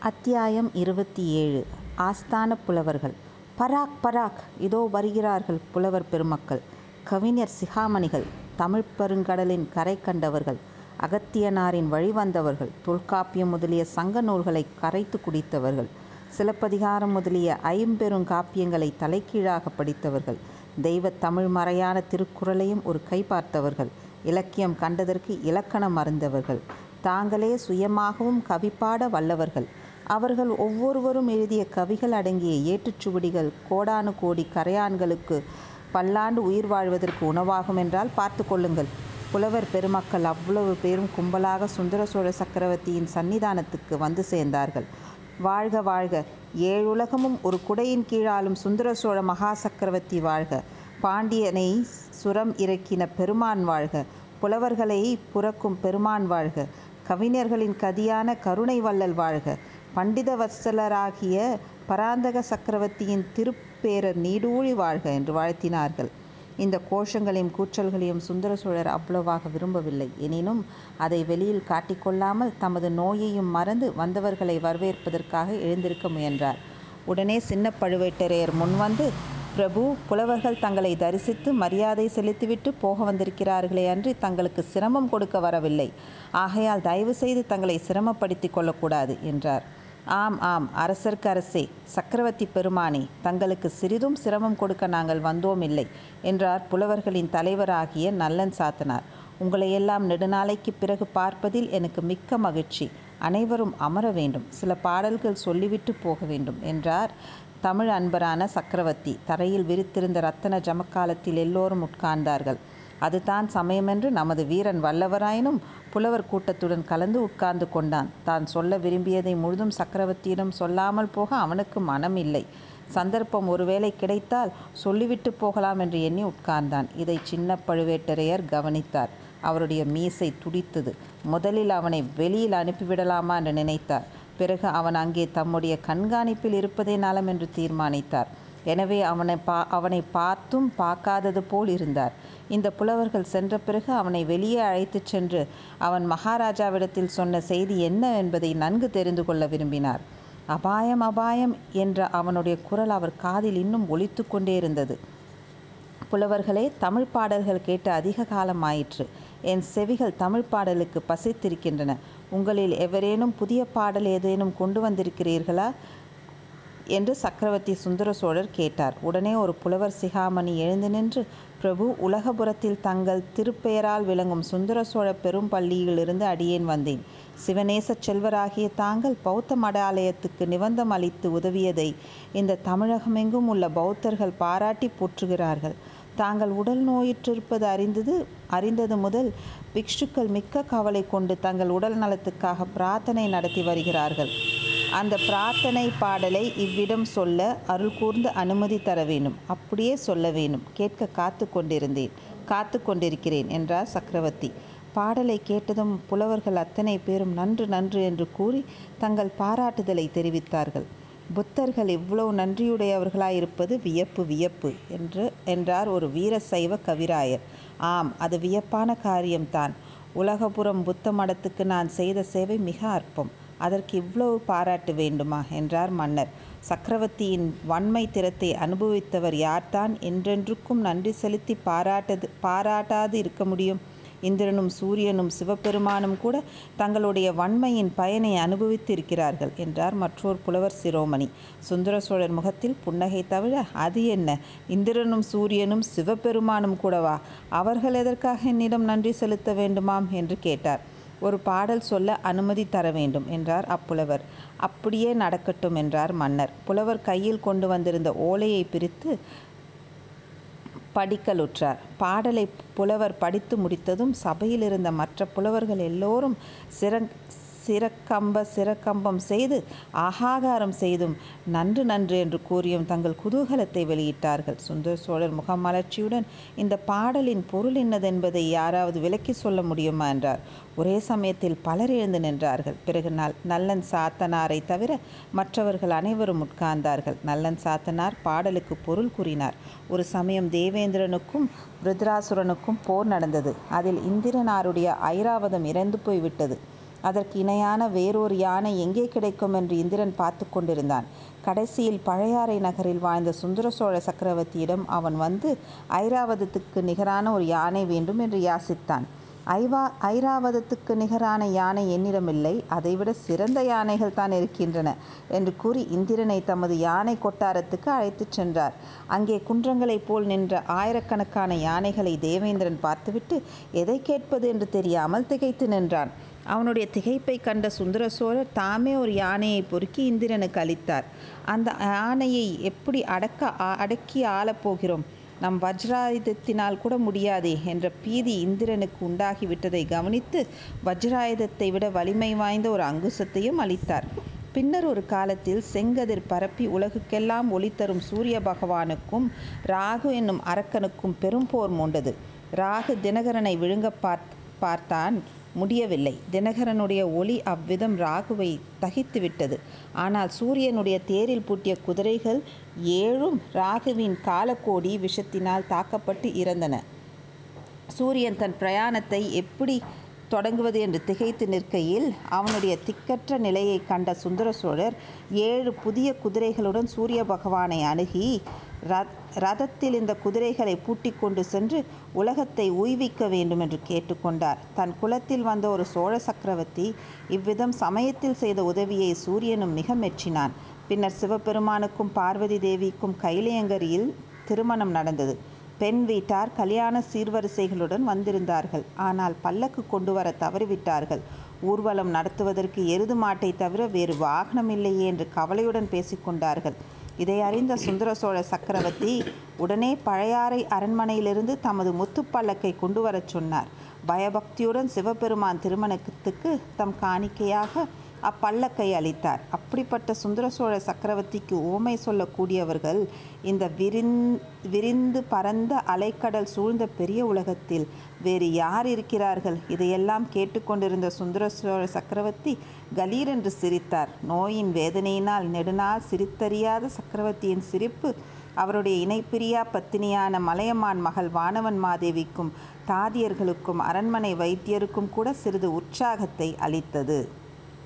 அத்தியாயம் இருபத்தி ஏழு. ஆஸ்தான புலவர்கள். பராக் பராக். இதோ வருகிறார்கள் புலவர் பெருமக்கள். கவிஞர் சிகாமணிகள் தமிழ் பெருங்கடலின் கரை கண்டவர்கள் அகத்தியனாரின் வழிவந்தவர்கள் தொல்காப்பியம் முதலிய சங்க நூல்களை கரைத்து குடித்தவர்கள் சிலப்பதிகாரம் முதலிய ஐம்பெருங்காப்பியங்களை தலைகீழாக படித்தவர்கள் தெய்வ தமிழ் மறையான திருக்குறளையும் ஒரு கை பார்த்தவர்கள் இலக்கியம் கண்டதற்கு இலக்கணம் அறிந்தவர்கள் தாங்களே சுயமாகவும் கவிப்பாட வல்லவர்கள் அவர்கள் ஒவ்வொருவரும் எழுதிய கவிகள் அடங்கிய ஏட்டுச்சுவடிகள் கோடானு கோடி கரையான்களுக்கு பல்லாண்டு உயிர் வாழ்வதற்கு உணவாகும் என்றால் பார்த்து கொள்ளுங்கள். புலவர் பெருமக்கள் அவ்வளவு பேரும் கும்பலாக சுந்தர சோழ சக்கரவர்த்தியின் சன்னிதானத்துக்கு வந்து சேர்ந்தார்கள். வாழ்க வாழ்க. ஏழுலகமும் ஒரு குடையின் கீழாலும் சுந்தர சோழ மகா சக்கரவர்த்தி வாழ்க. பாண்டியனை சுரம் இறக்கின பெருமான் வாழ்க. புலவர்களை புறக்கும் பெருமான் வாழ்க. கவிஞர்களின் கதியான கருணை வள்ளல் வாழ்க. பண்டித வத்சலராகிய பராந்தக சக்கரவர்த்தியின் திருப்பேரர் நீடூழி வாழ்க என்று வாழ்த்தினார்கள். இந்த கோஷங்களையும் கூச்சல்களையும் சுந்தர சோழர் அவ்வளவாக விரும்பவில்லை. எனினும் அதை வெளியில் காட்டிக்கொள்ளாமல் தமது நோயையும் மறந்து வந்தவர்களை வரவேற்பதற்காக எழுந்திருக்க முயன்றார். உடனே சின்ன பழுவேட்டரையர் முன்வந்து பிரபு புலவர்கள் தங்களை தரிசித்து மரியாதை செலுத்திவிட்டு போக வந்திருக்கிறார்களே அன்றி தங்களுக்கு சிரமம் கொடுக்க வரவில்லை. ஆகையால் தயவு செய்து தங்களை சிரமப்படுத்திக் கொள்ளக்கூடாது என்றார். ஆம் ஆம் அரசருக்கு அரசே சக்கரவர்த்தி பெருமானே தங்களுக்கு சிறிதும் சிரமம் கொடுக்க நாங்கள் வந்தோம் இல்லை என்றார் புலவர்களின் தலைவராகிய நல்லன் சாத்தனார். உங்களையெல்லாம் நெடுநாளைக்கு பிறகு பார்ப்பதில் எனக்கு மிக்க மகிழ்ச்சி. அனைவரும் அமர வேண்டும். சில பாடல்கள் சொல்லிவிட்டு போக வேண்டும் என்றார். தமிழ் அன்பரான சக்கரவர்த்தி தரையில் விரித்திருந்த ரத்தன ஜமக்காலத்தில் எல்லோரும் உட்கார்ந்தார்கள். அதுதான் சமயமென்று நமது வீரன் வல்லவராயினும் புலவர் கூட்டத்துடன் கலந்து உட்கார்ந்து கொண்டான். தான் சொல்ல விரும்பியதை முழுதும் சக்கரவர்த்தியிடம் சொல்லாமல் போக அவனுக்கு மனம் இல்லை சந்தர்ப்பம் ஒருவேளை கிடைத்தால் சொல்லிவிட்டு போகலாம் என்று எண்ணி உட்கார்ந்தான். இதை சின்ன பழுவேட்டரையர் கவனித்தார். அவருடைய மீசை துடித்தது. முதலில் அவனை வெளியில் அனுப்பிவிடலாமா என்று நினைத்தார். பிறகு அவன் அங்கே தம்முடைய கண்காணிப்பில் இருப்பதே நலம் என்று தீர்மானித்தார். எனவே அவனை பா அவனை பார்த்தும் பார்க்காதது போல் இருந்தார். இந்த புலவர்கள் சென்ற பிறகு அவனை வெளியே அழைத்துச் சென்று அவன் மகாராஜாவிடத்தில் சொன்ன செய்தி என்ன என்பதை நன்கு தெரிந்து கொள்ள விரும்பினார். அபாயம் அபாயம் என்ற அவனுடைய குரல் அவர் காதில் இன்னும் ஒலித்து கொண்டே இருந்தது. புலவர்களே தமிழ் பாடல்கள் கேட்டு அதிக காலம் ஆயிற்று. என் செவிகள் தமிழ் பாடலுக்கு பசித்திருக்கின்றன. உங்களில் எவரேனும் புதிய பாடல் ஏதேனும் கொண்டு வந்திருக்கிறீர்களா? என்று சக்கரவர்த்தி சுந்தர சோழர் கேட்டார். உடனே ஒரு புலவர் சிகாமணி எழுந்து நின்று பிரபு உலகபுரத்தில் தங்கள் திருப்பெயரால் விளங்கும் சுந்தர சோழ பெரும் பள்ளியிலிருந்து அடியேன் வந்தேன். சிவநேச செல்வராகிய தாங்கள் பௌத்த மடாலயத்துக்கு நிபந்தம் அளித்து உதவியதை இந்த தமிழகமெங்கும் உள்ள பௌத்தர்கள் பாராட்டி போற்றுகிறார்கள். தாங்கள் உடல் நோயுற்றிருப்பது அறிந்தது அறிந்தது முதல் பிக்ஷுக்கள் மிக்க கவலை கொண்டு தங்கள் உடல் நலத்துக்காக பிரார்த்தனை நடத்தி வருகிறார்கள். அந்த பிரார்த்தனை பாடலை இவ்விடம் சொல்ல அருள் கூர்ந்து அனுமதி தர வேணும் அப்படியே சொல்ல வேணும் கேட்க காத்து கொண்டிருந்தேன். காத்து கொண்டிருக்கிறேன் என்றார் சக்கரவர்த்தி. பாடலை கேட்டதும் புலவர்கள் அத்தனை பேரும் நன்று நன்று என்று கூறி தங்கள் பாராட்டுதலை தெரிவித்தார்கள். புத்தர்கள் இவ்வளவு நன்றியுடையவர்களாயிருப்பது வியப்பு வியப்பு என்று என்றார் ஒரு வீர சைவ கவிராயர். ஆம் அது வியப்பான காரியம்தான். உலகபுரம் புத்த மடத்துக்கு நான் செய்த சேவை மிக அற்பம். அதற்கு இவ்வளவு பாராட்டு வேண்டுமா? என்றார் மன்னர். சக்கரவர்த்தியின் வன்மை திறத்தை அனுபவித்தவர் யார்தான்? என்றென்றுக்கும் நன்றி செலுத்தி பாராட்டது பாராட்டாது இருக்க முடியும். இந்திரனும் சூரியனும் சிவபெருமானும் கூட தங்களுடைய வன்மையின் பயனை அனுபவித்து இருக்கிறார்கள் என்றார் மற்றொரு புலவர் சிரோமணி. சுந்தர சோழர் முகத்தில் புன்னகை தவிர அது என்ன? இந்திரனும் சூரியனும் சிவபெருமானும் கூடவா? அவர்கள் எதற்காக என்னிடம் நன்றி செலுத்த வேண்டுமாம்? என்று கேட்டார். ஒரு பாடல் சொல்ல அனுமதி தர வேண்டும் என்றார் அப்புலவர். அப்படியே நடக்கட்டும் என்றார் மன்னர். புலவர் கையில் கொண்டு வந்திருந்த ஓலையை பிரித்து படிக்கலுற்றார். பாடலை புலவர் படித்து முடித்ததும் சபையில் இருந்த மற்ற புலவர்கள் எல்லோரும் சிறங் சிறக்கம்ப சிறக்கம்பம் செய்து ஆகாகாரம் செய்தும் நன்று நன்று என்று கூறியும் தங்கள் குதூகலத்தை வெளியிட்டார்கள். சுந்தர சோழர் முகமலர்ச்சியுடன் இந்த பாடலின் பொருள் என்னதென்பதை யாராவது விளக்கி சொல்ல முடியுமா? என்றார். ஒரே சமயத்தில் பலர் எழுந்து நின்றார்கள். பிறகு நல் நல்லன் சாத்தனாரை தவிர மற்றவர்கள் அனைவரும் உட்கார்ந்தார்கள். நல்லன் சாத்தனார் பாடலுக்கு பொருள் கூறினார். ஒரு சமயம் தேவேந்திரனுக்கும் ருத்ராசுரனுக்கும் போர் நடந்தது. அதில் இந்திரனாருடைய ஐராவதம் இறந்து போய்விட்டது. அதற்கு இணையான வேறோர் யானை எங்கே கிடைக்கும் என்று இந்திரன் பார்த்து கொண்டிருந்தான். கடைசியில் பழையாறை நகரில் வாழ்ந்த சுந்தர சோழ சக்கரவர்த்தியிடம் அவன் வந்து ஐராவதத்துக்கு நிகரான ஒரு யானை வேண்டும் என்று யாசித்தான். ஐவா ஐராவதத்துக்கு நிகரான யானை என்னிடமில்லை. அதைவிட சிறந்த யானைகள்தான் இருக்கின்றன என்று கூறி இந்திரனை தமது யானை கொட்டாரத்துக்கு அழைத்துச் சென்றார். அங்கே குன்றங்களைப் போல் நின்ற ஆயிரக்கணக்கான யானைகளை தேவேந்திரன் பார்த்துவிட்டு எதைக் கேட்பது என்று தெரியாமல் திகைத்து நின்றான். அவனுடைய திகைப்பைக் கண்ட சுந்தர சோழர் தாமே ஒரு யானையை பொறுக்கி இந்திரனுக்கு அளித்தார். அந்த யானையை எப்படி அடக்க அடக்கி ஆளப் போகிறோம்? நம் வஜ்ராயுதத்தினால் கூட முடியாதே என்ற பீதி இந்திரனுக்கு உண்டாகிவிட்டதை கவனித்து வஜ்ராயுதத்தை விட வலிமை வாய்ந்த ஒரு அங்குசத்தையும் அளித்தார். பின்னர் ஒரு காலத்தில் செங்கதிர் பரப்பி உலகுக்கெல்லாம் ஒளி தரும் சூரிய பகவானுக்கும் ராகு என்னும் அரக்கனுக்கும் பெரும் போர் மூண்டது. ராகு தினகரனை விழுங்கப் பார்த்தான் முடியவில்லை. தினகரனுடைய ஒளி அவ்விதம் ராகுவைத் தகித்துவிட்டது. ஆனால் சூரியனுடைய தேரில் பூட்டிய குதிரைகள் ஏழும் ராகுவின் காலக்கோடி விஷத்தினால் தாக்கப்பட்டு இறந்தன. சூரியன் தன் பிரயாணத்தை எப்படித் தொடங்குவது என்று திகைத்து நிற்கையில் அவனுடைய திக்கற்ற நிலையைக் கண்ட சுந்தர சோழர் ஏழு புதிய குதிரைகளுடன் சூரிய பகவானை அணுகி ரதத்தில் இந்த குதிரைகளை பூட்டிக் கொண்டு சென்று உலகத்தை உய்விக்க வேண்டும் என்று கேட்டுக்கொண்டார் தன் குலத்தில் வந்த ஒரு சோழ சக்கரவர்த்தி இவ்விதம் சமயத்தில் செய்த உதவியை சூரியனும் மிக மெச்சினான். பின்னர் சிவபெருமானுக்கும் பார்வதி தேவிக்கும் கைலையங்கரியில் திருமணம் நடந்தது. பெண் வீட்டார் கல்யாண சீர்வரிசைகளுடன் வந்திருந்தார்கள். ஆனால் பல்லக்கு கொண்டு வரத் தவறிவிட்டார்கள். ஊர்வலம் நடத்துவதற்கு எருது மாட்டைத் தவிர வேறு வாகனம் இல்லையே என்று கவலையுடன் பேசிக் கொண்டார்கள். இதை அறிந்த சுந்தர சோழ சக்கரவர்த்தி உடனே பழையாறை அரண்மனையிலிருந்து தமது முத்துப்பல்லக்கை கொண்டு வரச் சொன்னார். பயபக்தியுடன் சிவபெருமான் திருமணத்துக்கு தம் காணிக்கையாக அப்பல்லக்கை அளித்தார். அப்படிப்பட்ட சுந்தர சோழ சக்கரவர்த்திக்கு உவமை சொல்லக்கூடியவர்கள் இந்த விரிந் விரிந்து பரந்த அலைக்கடல் சூழ்ந்த பெரிய உலகத்தில் வேறு யார் இருக்கிறார்கள்? இதையெல்லாம் கேட்டுக்கொண்டிருந்த சுந்தர சோழ சக்கரவர்த்தி கலீரென்று சிரித்தார். நோயின் வேதனையினால் நெடுநாள் சிரித்தறியாத சக்கரவர்த்தியின் சிரிப்பு அவருடைய இணைப்பிரியா பத்தினியான மலையமான் மகள் வானவன் மாதேவிக்கும் தாதியர்களுக்கும் அரண்மனை வைத்தியருக்கும் கூட சிறிது உற்சாகத்தை அளித்தது.